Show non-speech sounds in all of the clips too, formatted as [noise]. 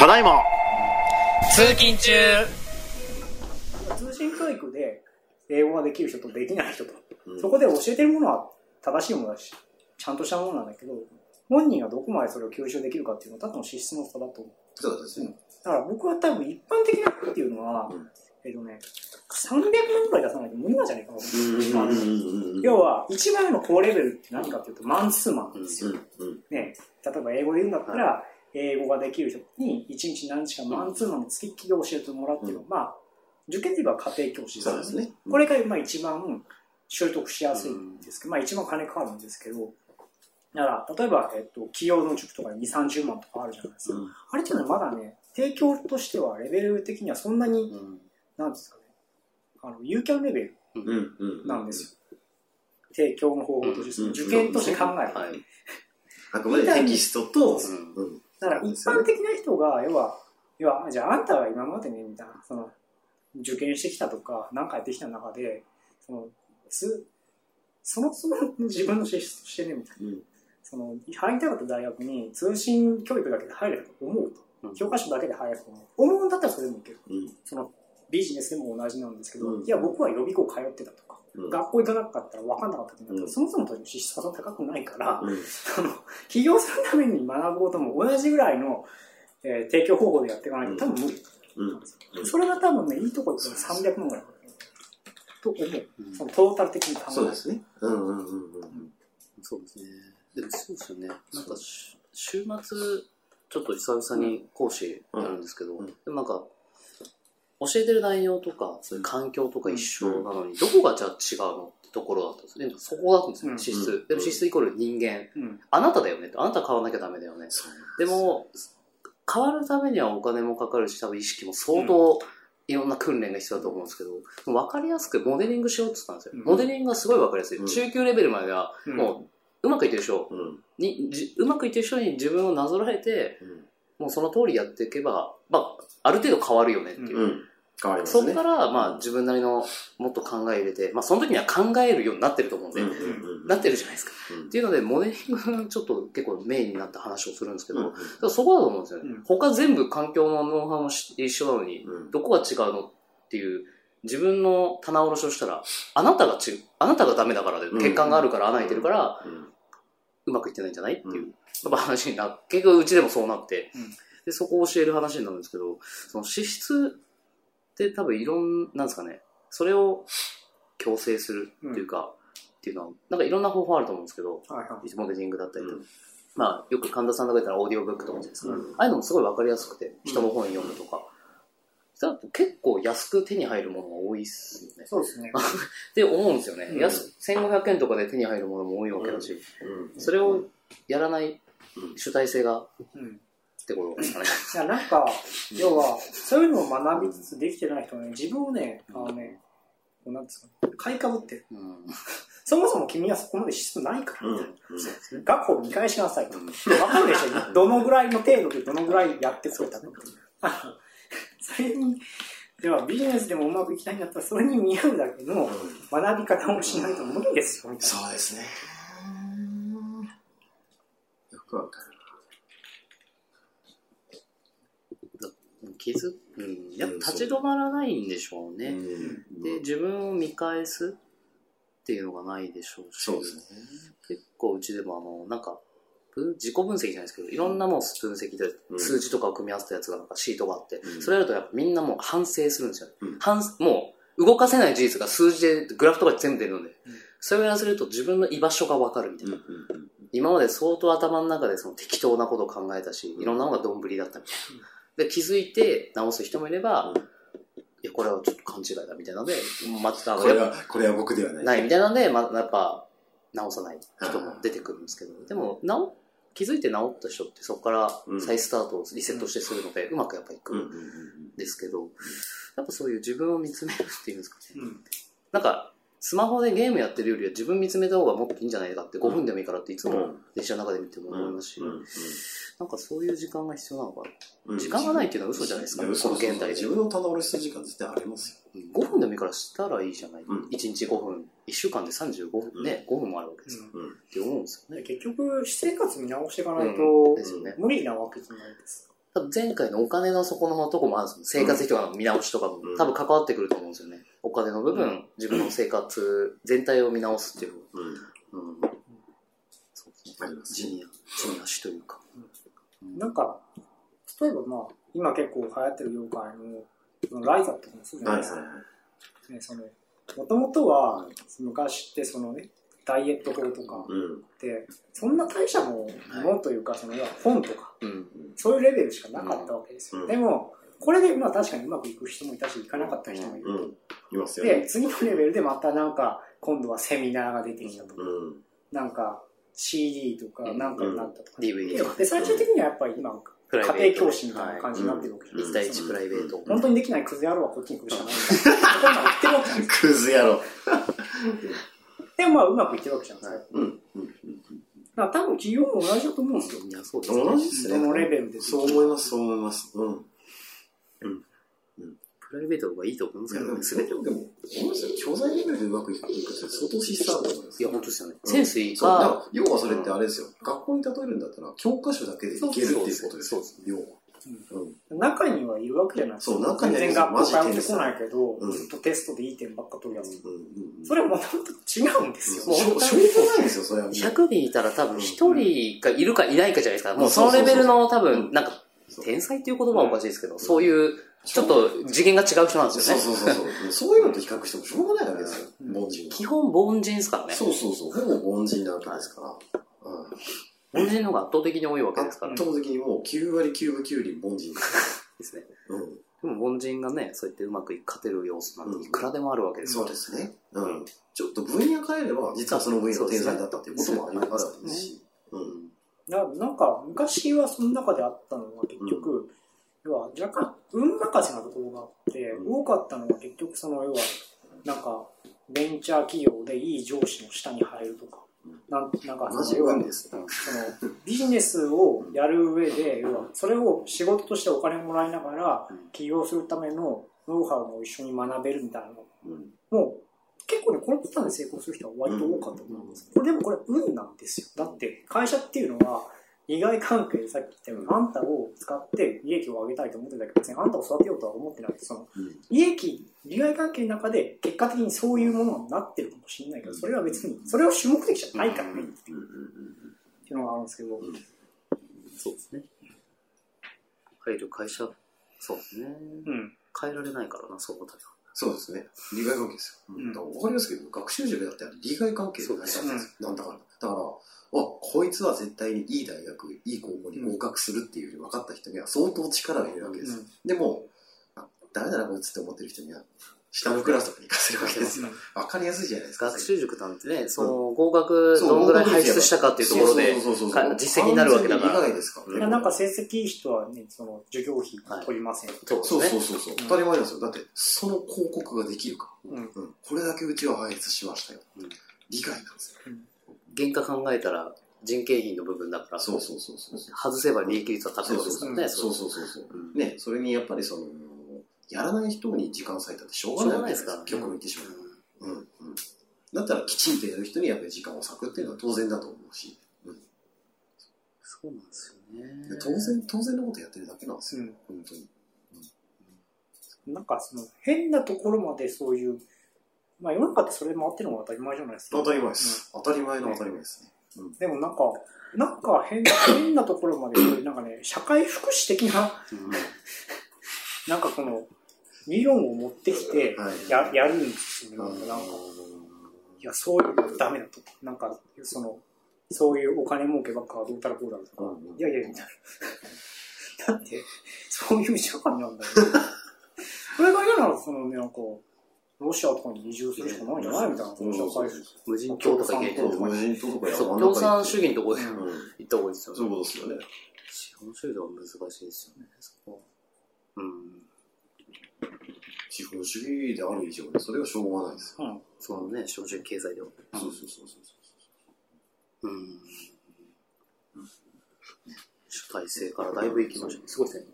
ただいま。通勤中。通信教育で英語ができる人とできない人と、うん。そこで教えてるものは正しいものだし、ちゃんとしたものなんだけど、本人がどこまでそれを吸収できるかっていうのは多分資質の差だと思う。そうですね。だから僕は多分一般的な人っていうのは、うん。えっとね、300万ぐらい出さないと無理なんじゃないかなと思う。うん。うんうんうん要は、一番の高レベルって何かっていうと、マンツーマンですよ。うん。うん。ね、例えば英語で言うんだったら、英語ができる人に1日何日かマンツーマンの付きっきりを教えてもらうっていうのは、まあ、受験で言えば家庭教師そうですね。これがまあ一番習得しやすいんですけど、まあ一番金かかるんですけど、だから、例えば、えっと、企業の塾とかに2、30万とかあるじゃないですか。うん。あれっていうのはまだね、提供としてはレベル的にはそんなに、うん。なんですかね、あの、有キャンレベルうん。うんなんですよ。提供の方法として、受験として考える。はい。あくまでテキストと、うんうんだから一般的な人が、要は、要は、じゃああんたは今までね、みたいな、その、受験してきたとか、何かやってきた中で、その、す、そもそも自分の資質としてね、みたいな。うんその、入りたかった大学に通信教育だけで入れたと思うと。うん教科書だけで入れたと思う。思うんだったらそれでもいける。うんその、ビジネスでも同じなんですけど、うん。いや、僕は予備校通ってたとか、うん。学校行かなかったら分かんなかったってなったら、うん。そもそも資質がそんな高くないから、うん。その起業するために学ぶことも同じぐらいの、えー提供方法でやっていかないと多分無理。それが多分ね、いいところで300万ぐらいかかると思う。うん。そのトータル的に考えそうですね。うんうんうんうん。そうですね。でもそうですよね。なんかし、週末、ちょっと久々に講師やるんですけど、うん。でもなんか、教えてる内容とか、そういう環境とか一緒なのに、どこがじゃあ違うのってところだったんですでもそこだったんですよ、うん資質。うんでも資質イコール人間。うん。あなただよねって。あなた変わらなきゃダメだよね。でも、変わるためにはお金もかかるし、多分意識も相当、いろんな訓練が必要だと思うんですけど、分かりやすくモデリングしようって言ったんですよ。うんモデリングがすごい分かりやすい。うん中級レベルまでは、うんもう、うまくいってる人うんに、じうまくいってる人に自分をなぞらえて、うんもうその通りやっていけば、まあ、ある程度変わるよねっていう。うん変わりますね。そこから、まあ、自分なりのもっと考え入れて、まあ、その時には考えるようになってると思うんで、なってるじゃないですか。うん。っていうので、モデリングがちょっと結構メインになった話をするんですけど、そこだと思うんですよね。うん。他全部環境のノウハウもし一緒なのに、うんどこが違うのっていう、自分の棚卸しをしたら、あなたがち、あなたがダメだからで、うん。欠陥があるから穴開いてるから、うまくいってないんじゃない？っていう、うん。やっぱ話になって、結局うちでもそうなって、うん。で、そこを教える話になるんですけど、その資質って多分いろん、なんですかね、それを強制するっていうか、っていうのは、なんかいろんな方法あると思うんですけど、はいはい。モデリングだったりとか、うんまあ、よく神田さんとか言ったらオーディオブックとかですか。うんああいうのもすごいわかりやすくて、人の本読むとか。だと結構安く手に入るものが多いっすよね。そうですね。[laughs] って思うんですよね。うん安1500円とかで手に入るものも多いわけだし、うんそれをやらないうん主体性がうん。ってことですかね。いや、なんか、要は、そういうのを学びつつできてない人はね、自分をね、あのね、こうなんですか、買いかぶってる。うん。そもそも君はそこまで資質ないから、うんみたいな。学校を見返しなさいと。わかるでしょどのぐらいの程度でどのぐらいやってくれたのか。あのそれに、ではビジネスでもうまくいきたいんだったら、それに見合うだけの学び方をしないと無理ですよ、みたいな。そうですね。よくわかる。気づ、うん。やっぱ立ち止まらないんでしょうね。うんで、自分を見返すっていうのがないでしょうし。そうですね。結構うちでもあの、なんか、分自己分析じゃないですけど、いろんなもの分析で、うん数字とかを組み合わせたやつがなんかシートがあって、うんそれやるとやっぱみんなもう反省するんですよね。うん反もう動かせない事実が数字で、グラフとかで全部出るので、それをやらせると自分の居場所がわかるみたいな。今まで相当頭の中でその適当なことを考えたし、いろんなのがどんぶりだったみたいな。で、気づいて直す人もいれば、うん。いや、これはちょっと勘違いだみたいなので、また、これは、これは僕ではない。ないみたいなので、まあ、やっぱ直さない人も出てくるんですけど、でも直気づいて直った人ってそこから再スタートをリセットしてするので、うまくやっぱいくうん。ですけど、やっぱそういう自分を見つめるっていうんですかね、うん。なんかスマホでゲームやってるよりは自分見つめた方がもっといいんじゃないかって5分でもいいからっていつも電車の中で見てもうん。思いますし、なんかそういう時間が必要なのかな、うん。時間がないっていうのは嘘じゃないですか、やこの現代で。自分の棚卸しする時間絶対ありますよ。5分でもいいからしたらいいじゃない、うん。1日5分。1週間で35分ね、5分もあるわけですよ、うん。うん。って思うんですよね。で結局、私生活見直していかないうん。とですよね。無理なわけじゃないですか。多分前回のお金の底のとこもあるんですよ。生活費とかの見直しとかもうん。多分関わってくると思うんですよね。お金の部分、自分の生活全体を見直すっていう。うん。うん。そうですね。地に足というか。なんか、例えばまあ、今結構流行ってる業界の、そのライザットかもそうじゃないですか。ね、その、もともとは、昔ってそのね、ダイエット法とかうん。って、そんな大したものというか、その、本とか、うん。そういうレベルしかなかったわけですよ。うんでも、これでまあ確かにうまくいく人もいたし、いかなかった人もいる。うん。いますよで、ね。次のレベルでまたなんか、今度はセミナーが出てきたとか、うん。なんか CD とか、なんかになったとか。DVD とか。で、最終的にはやっぱり今、家庭教師みたいな感じになってるわけじゃない1対1プライベート。本当にできないクズ野郎はこっちに来るしかない [laughs] こまで言ってるわけじゃな。クズ野郎。でもまあうまくいってるわけじゃないですか。うん。多分企業も同じだと思うんですよ。いや、そうですね。同じですね。どのレベルで。そう思います、そう思います。うん。プライベートの方がいいと思うんですけどね、すべてを。でも、思いますよ。教材レベルでうまくいくって相当失敗だと思います。いや、本当ですよね。うんセンスいいか、要はそれってあれですよ。学校に例えるんだったら、教科書だけでいけるっていうことですよ。要は。うん。中にはいるわけじゃないですか。そう中にはいる全然学校通ってこないけど、うんずっとテストでいい点ばっか取るやつ。うん。うん。それはもともと違うんですよ。しょうしょうがないですよ、それはもう。100人いたら多分1人がいるかいないかじゃないですか。もうそのレベルの多分、なんか、天才っていう言葉はおかしいですけど、そういう、ちょっと次元が違う人なんですそうよね。そうそうそう。そういうのと比較してもしょうがないわけですよ、うん凡人は。基本凡人ですからね。そうそうそう。ほぼ凡人なわけですから。うん。凡人の方が圧倒的に多いわけですから。圧倒的にもう9割9分9厘凡人です。ですね。うん。でも凡人がね、そうやってうまく勝てる要素なんていくらでもあるわけですよ。そうですね。うん。ちょっと分野変えれば、実はその分野の天才だったっていうこともありあるわけですし。うん。ななんか、昔はその中であったのは結局、要は若干、運任せなところがあって、うん多かったのは結局その、要は、なんか、ベンチャー企業でいい上司の下に入るとか、なんなんか同じ要は運です。そのビジネスをやる上で、要はそれを仕事としてお金もらいながらうん起業するためのノウハウも一緒に学べるみたいなのうん。もう結構ね、このパターンで成功する人は割と多かったと思うんです。これでもこれ運なんですよ。だって会社っていうのは利害関係でさっき言ったようにあんたを使って利益を上げたいと思ってたけど別にあんたを育てようとは思ってないそのうん。利益、利害関係の中で結果的にそういうものになってるかもしれないけど、それは別に、それは主目的じゃないからねっていうのがあるんですけど、そうですね。入る会社、そうですね。うん。変えられないからな、そのあたりは。そうですね。利害関係ですよ。うんだから分かりますけど、学習塾だって利害関係で成り立ってるんですよ。なんだかんだ。だから、あ、こいつは絶対にいい大学、いい高校に合格するっていうふうに分かった人には相当力を入れるわけですよ。でも、あダメだな、こいつって思ってる人には、下のクラスとかに行かせるわけですよ。分かりやすいじゃないですか。学習塾なんてね、その合格どんぐらい輩出したかっていうところで、実績になるわけだから完全に利害ですか。なんか成績いい人はね、その授業費取りません。そうそう。そうそうそう。当たり前ですよ。だって、その広告ができるか。うん。うん。これだけうちは輩出しましたよ。うん理解なんですよ。原価考えたら人件費の部分だから、そうそうそうそう。外せば利益率は高いわけですからね。そうそうそうそう。うんね、それにやっぱりその、やらない人に時間割いたってしょうがないですから、しょう極論言ってしまう。うん、うん。だったらきちんとやる人にやっぱり時間を割くっていうのは当然だと思うし、うん、そうなんですよねで。当然、当然のことやってるだけなんですよ。うん。本当に。なんかその変なところまでそういう、まあ世の中ってそれで回ってるのが当たり前じゃないですか。当たり前です。当たり前の当たり前ですね。うんでもなんか、なんか変変なところまで、なんかね、社会福祉的な、うん [laughs] なんかこの、理論を持ってきてはいや、やるんですよね。なんか、いや、そういうのダメだと。なんか、その、そういうお金儲けばっかどうたらこうだとか、いやいや、みたいな。だって、そういう社会なんだよ。[laughs] それが嫌なら、そのね、なんか、ロシアとかに移住するしかないんじゃないみたいな、その社会無人島とか行けそう無人島とか共産主義のところでうん行った方がいいですよそういうね。ことですよね。資本主義は難しいですよね、そこは。うん。資本主義である以上で、それはしょうがないです。うん。そのね、少子経済では。そうそうそうそう。うん。主体性からだいぶ行きましたね。すごいですね。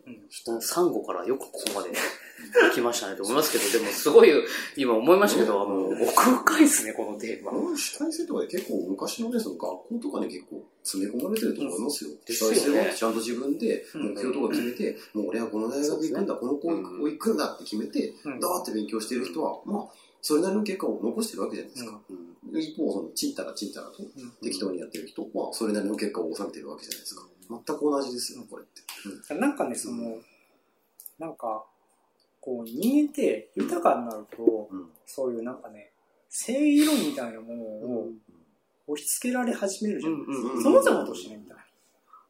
うん。サンゴからよくここまで [laughs] 行きましたねと思いますけど、でもすごい、今思いましたけど、あの、奥深いですね、このテーマ。主体性とかで結構昔のね、その学校とかに結構詰め込まれてると思いますよ。ですよね期待してるちゃんと自分でうん目標とか決めて、もう俺はこの大学行くんだ、この高校行くんだって決めて、うんだーって勉強してる人は、まあ、それなりの結果を残してるわけじゃないですか。うん一方、その、ちんたらちんたらとうん適当にやってる人は、それなりの結果を収めてるわけじゃないですか。全く同じですよ、これって。なんかね、その、なんか、こう、人間って豊かになると、うん。そういうなんかね、正義論みたいなものを押し付けられ始めるじゃん。うんそもそもとしてね、みたいな。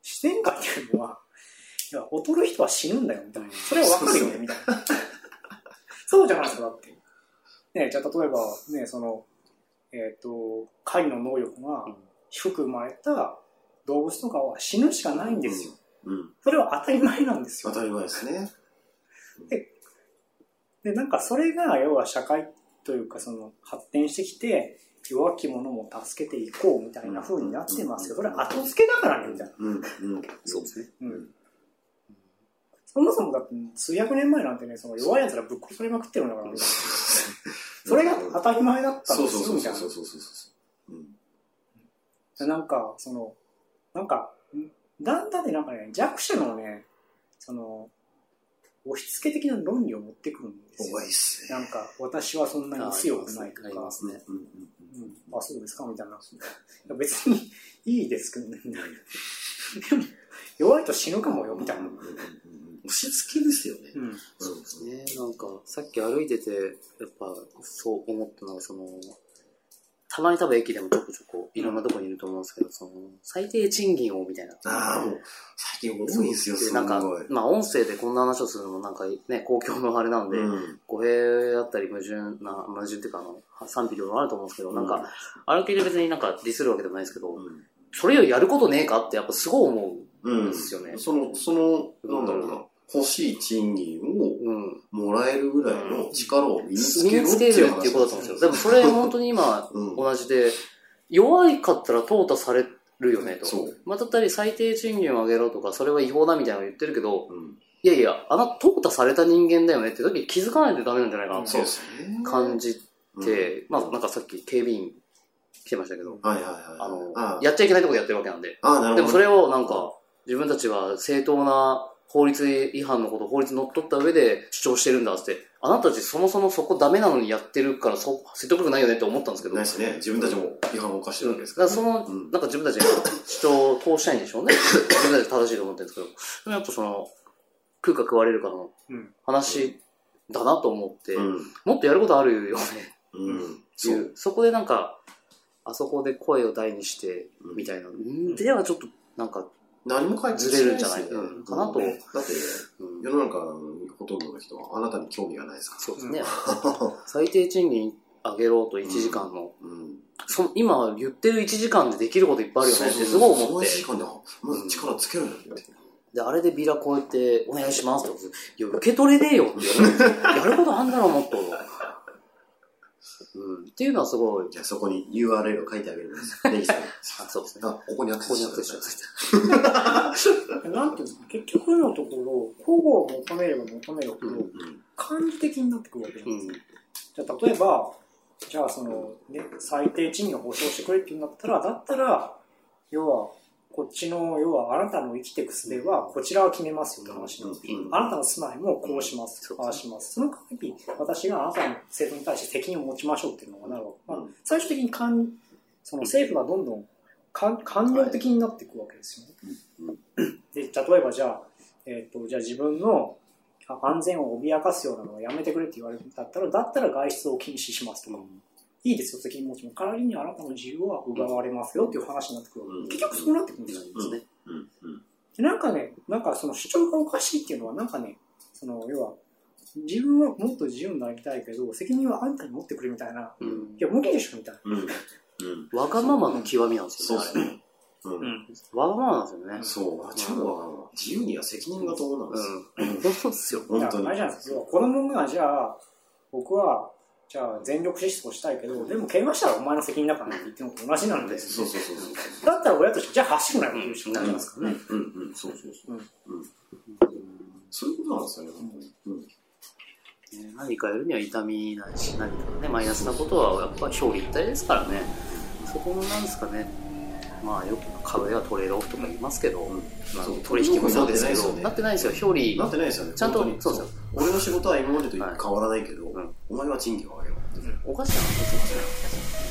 自然界っていうのは、いや、劣る人は死ぬんだよ、みたいな。それはわかるよね、みたいな。[laughs] そうじゃないですか、だって。ね、じゃあ例えば、ね、その、えっ、と、狩りの能力が低く生まれた動物とかは死ぬしかないんですよ。うん。それは当たり前なんですよ当。たり前ですね。[laughs] で、なんかそれが、要は社会というか、その、発展してきて、弱き者も助けていこうみたいな風になってますけど、それは後付けだからね、みたいな。うん。うん。そうですね。うん。そもそもだって、数百年前なんてね、その弱い奴らぶっ殺されまくってるんだから、みたいなそれが当たり前だったんですよ、そうそうそうみたいなそうそうそうそう。うん。で。なんか、その、なんか、んだんだんね、なんかね、弱者のね、その、押し付け的な論理を持ってくるんですよ多いっ。すね。なんか、私はそんなに強くないとかありま、すね。うん。うん、あ、そうですか？みたいな。いや別にいいですけどね。でも、弱いと死ぬかもよ、みたいな。うん。押し付けですよね。うん。そうですね。なんか、さっき歩いてて、やっぱ、そう思ったのは、その、たまに多分駅でもちょこちょこ、いろんなとこにいると思うんですけど、その、最低賃金をみたいな。ああ、もう、最近多いんですよ、すなんかまあ音声でこんな話をするのもなんかね、公共のあれなんで、うん。語弊だったり矛盾な、矛盾っていうかあの、賛否両論あると思うんですけど、なんか、あるけで別になんかディスるわけでもないですけど、それよりやることねえかってやっぱすごい思うん。ですよね。その、その、なんだろうな、欲しい賃金を。もらえるぐらいの力を身につ身けるっていうことだったんですよ。でもそれ本当に今、うん。同じで、弱いかったら淘汰されるよねと。そう。まあ、だったり最低賃金を上げろとか、それは違法だみたいなの言ってるけど、うん。いやいや、あなた淘汰された人間だよねって時に気づかないとダメなんじゃないかなって。感じうんて、まあなんかさっき警備員来てましたけど、はいはいはい。あの、あやっちゃいけないとこでやってるわけなんで。あ、なるほど。でもそれをなんか、自分たちは正当な法律違反のこと、法律にのっとった上で主張してるんだって、あなたたちそもそもそこダメなのにやってるからそ説得力ないよねって思ったんですけど、ないですね。自分たちも違反を犯してるわけですだか。かららその、うんなんか自分たちが主張を通したいんでしょうね。[laughs] 自分たち正しいと思ってるんですけど、でもやっぱその、食うか食われるかのうん。話だなと思って、うん。もっとやることあるよねうん。ってそ。いうう、そこでなんか、あそこで声を大にして、みたいな、んではちょっとなんか、何も解決ずれるんじゃないか。なと。だって、うん。世の中のほとんどの人はあなたに興味がないですかそうですね。[laughs] 最低賃金上げろと1時間の。その今言ってる1時間でできることいっぱいあるよねってすごい思ってその時間で、まず力つけるん。だって。で、あれでビラこうやってお願いしますっていや、受け取れねえよって。やることあんだろ、もっと。うん。っていうのはすごい、じゃあそこに URL を書いてあげるんです。[laughs] ネギさ。あそうですね。あ、ここにアクセスしてくスださい。[laughs] なんていうんですか、結局のところ、保護を求めれば求めるほど、うん感じ的になってくるわけなんですよ。うん。じゃあ、例えば、じゃあ、その、ね、最低賃金を保障してくれって言うんだったら、だったら、要は、こっちの、要は、あなたの生きていく術は、こちらは決めますよって話なんです。うんあなたの住まいもこうします、うんああします。その代わり、私があなたの制度に対して責任を持ちましょうっていうのがなるわけ。まあうん最終的にかんその政府がどんどん官官僚的になっていくわけですよね。[clears throat] で例えばじゃあ、えっとじゃあ自分のあ安全を脅かすようなのをやめてくれって言われるんだったら、だったら外出を禁止しますとか、いいですよ、責任持ちも。代わりにあなたの自由は奪われますよっていう話になってくる。うん結局そうなってくるんですよ。ね。うんうんでなんかね、なんかその主張がおかしいっていうのは、なんかね、その要は、自分はもっと自由になりたいけど、責任はあんたに持ってくれみたいな、うんいや、無理でしょみたいな。うんうんわがままの極みなんですよね。そうですね。わがままなんですよね。そう、超わがまま自由には責任が伴うんですよ。うん。そうですよ。本当にあれじゃないですか、子供が、じゃあ、僕は、じゃあ全力疾走したいけど、でも怪我したらお前の責任だからって言っても同じなんで、そうそうそうそう。だったら親として、じゃあ走るなよって言うしかないですからね。うんうん、そうそうそう。うんそういうことなんですよね、本当に。何かやるには痛みないし、何かね、マイナスなことはやっぱ表裏一体ですからね、そこのなんですかね、まあ、よく壁はトレードオフとか言いますけど、まあ、取引もそうですけど、なってないですよ、表裏、ちゃんと、そうですよ俺の仕事は今までと変わらないけど、お前は賃金を上げろ、うん、おかしなす